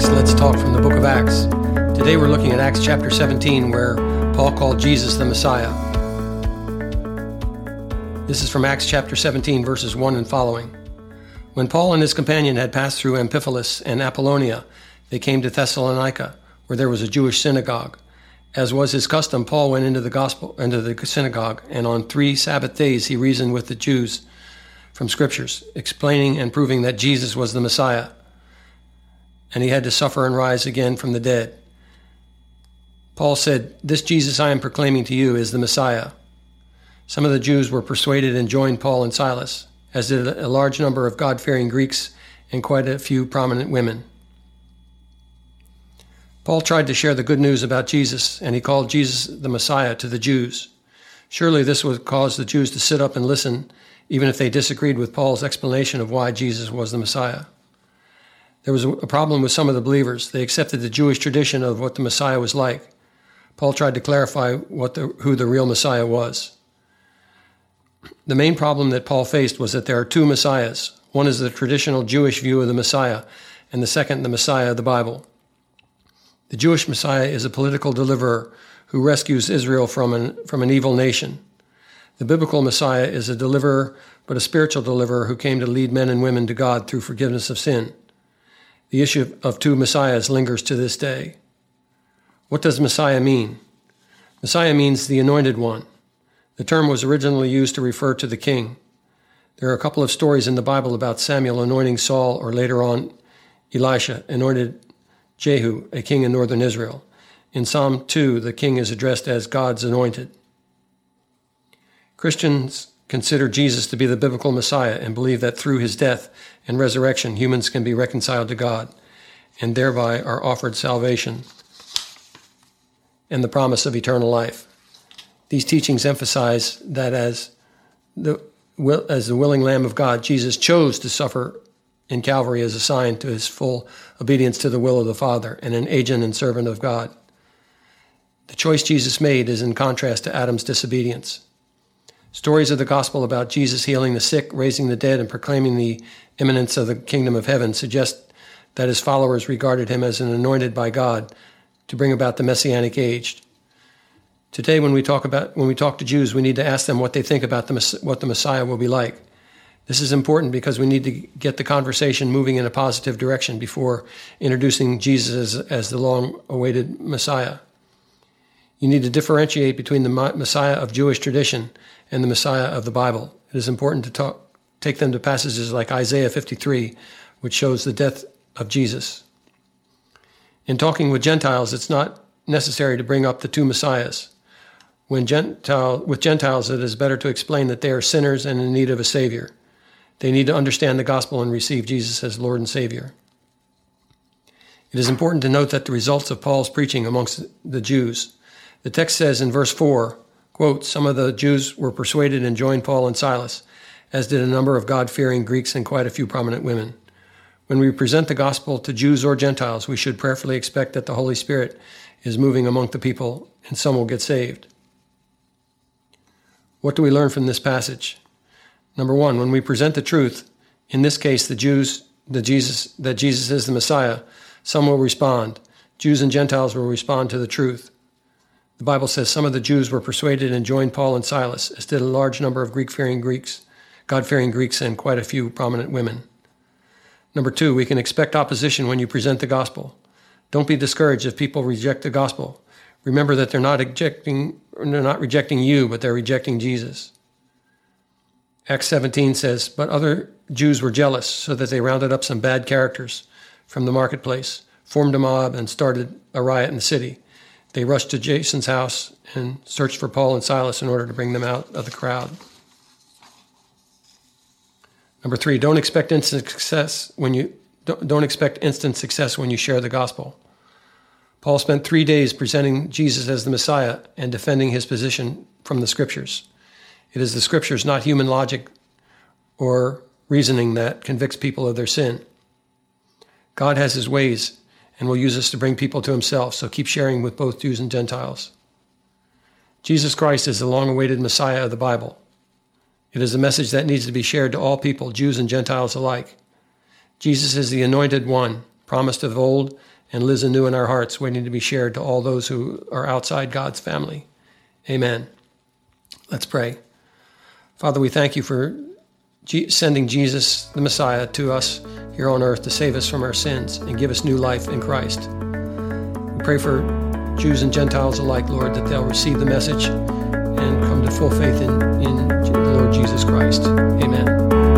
Acts Let's Talk from the book of Acts. Today we're looking at Acts chapter 17, where Paul called Jesus the Messiah. This is from Acts chapter 17, verses 1 and following. When Paul and his companion had passed through Amphipolis and Apollonia, they came to Thessalonica, where there was a Jewish synagogue. As was his custom, Paul went into the gospel into the synagogue, and on three Sabbath days he reasoned with the Jews from scriptures, explaining and proving that Jesus was the Messiah and he had to suffer and rise again from the dead. Paul said, This Jesus I am proclaiming to you is the Messiah. Some of the Jews were persuaded and joined Paul and Silas, as did a large number of God fearing Greeks and quite a few prominent women. Paul tried to share the good news about Jesus, and he called Jesus the Messiah to the Jews. Surely this would cause the Jews to sit up and listen, even if they disagreed with Paul's explanation of why Jesus was the Messiah. There was a problem with some of the believers. They accepted the Jewish tradition of what the Messiah was like. Paul tried to clarify what the, who the real Messiah was. The main problem that Paul faced was that there are two Messiahs. One is the traditional Jewish view of the Messiah, and the second, the Messiah of the Bible. The Jewish Messiah is a political deliverer who rescues Israel from an, from an evil nation. The biblical Messiah is a deliverer, but a spiritual deliverer who came to lead men and women to God through forgiveness of sin. The issue of two Messiahs lingers to this day. What does Messiah mean? Messiah means the anointed one. The term was originally used to refer to the king. There are a couple of stories in the Bible about Samuel anointing Saul, or later on, Elisha anointed Jehu, a king in northern Israel. In Psalm 2, the king is addressed as God's anointed. Christians consider Jesus to be the biblical Messiah and believe that through his death and resurrection, humans can be reconciled to God and thereby are offered salvation and the promise of eternal life. These teachings emphasize that as the, as the willing Lamb of God, Jesus chose to suffer in Calvary as a sign to his full obedience to the will of the Father and an agent and servant of God. The choice Jesus made is in contrast to Adam's disobedience. Stories of the gospel about Jesus healing the sick, raising the dead, and proclaiming the imminence of the kingdom of heaven suggest that his followers regarded him as an anointed by God to bring about the messianic age. Today, when we talk about when we talk to Jews, we need to ask them what they think about the, what the Messiah will be like. This is important because we need to get the conversation moving in a positive direction before introducing Jesus as, as the long-awaited Messiah. You need to differentiate between the Messiah of Jewish tradition and the Messiah of the Bible. It is important to talk, take them to passages like Isaiah 53, which shows the death of Jesus. In talking with Gentiles, it's not necessary to bring up the two Messiahs. When Gentile, with Gentiles, it is better to explain that they are sinners and in need of a Savior. They need to understand the gospel and receive Jesus as Lord and Savior. It is important to note that the results of Paul's preaching amongst the Jews. The text says in verse 4, quote, Some of the Jews were persuaded and joined Paul and Silas, as did a number of God fearing Greeks and quite a few prominent women. When we present the gospel to Jews or Gentiles, we should prayerfully expect that the Holy Spirit is moving among the people and some will get saved. What do we learn from this passage? Number one, when we present the truth, in this case, the Jews, the Jesus, that Jesus is the Messiah, some will respond. Jews and Gentiles will respond to the truth. The Bible says some of the Jews were persuaded and joined Paul and Silas, as did a large number of Greek fearing Greeks, God fearing Greeks, and quite a few prominent women. Number two, we can expect opposition when you present the gospel. Don't be discouraged if people reject the gospel. Remember that they're not rejecting, they're not rejecting you, but they're rejecting Jesus. Acts 17 says, But other Jews were jealous, so that they rounded up some bad characters from the marketplace, formed a mob, and started a riot in the city. They rushed to Jason's house and searched for Paul and Silas in order to bring them out of the crowd. Number three, don't expect instant success when you don't, don't expect instant success when you share the gospel. Paul spent three days presenting Jesus as the Messiah and defending his position from the scriptures. It is the scriptures, not human logic or reasoning, that convicts people of their sin. God has his ways and will use us to bring people to himself, so keep sharing with both Jews and Gentiles. Jesus Christ is the long awaited Messiah of the Bible. It is a message that needs to be shared to all people, Jews and Gentiles alike. Jesus is the anointed one promised of old and lives anew in our hearts, waiting to be shared to all those who are outside God's family. Amen. Let's pray. Father, we thank you for sending Jesus, the Messiah, to us here on earth to save us from our sins and give us new life in Christ. We pray for Jews and Gentiles alike, Lord, that they'll receive the message and come to full faith in, in the Lord Jesus Christ. Amen.